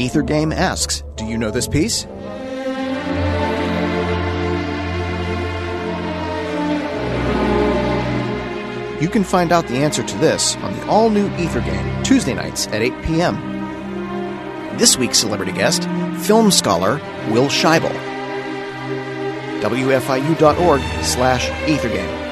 Ether Game asks, Do you know this piece? You can find out the answer to this on the all new Ether Game, Tuesday nights at 8 p.m. This week's celebrity guest, film scholar Will Scheibel. WFIU.org slash Ethergame.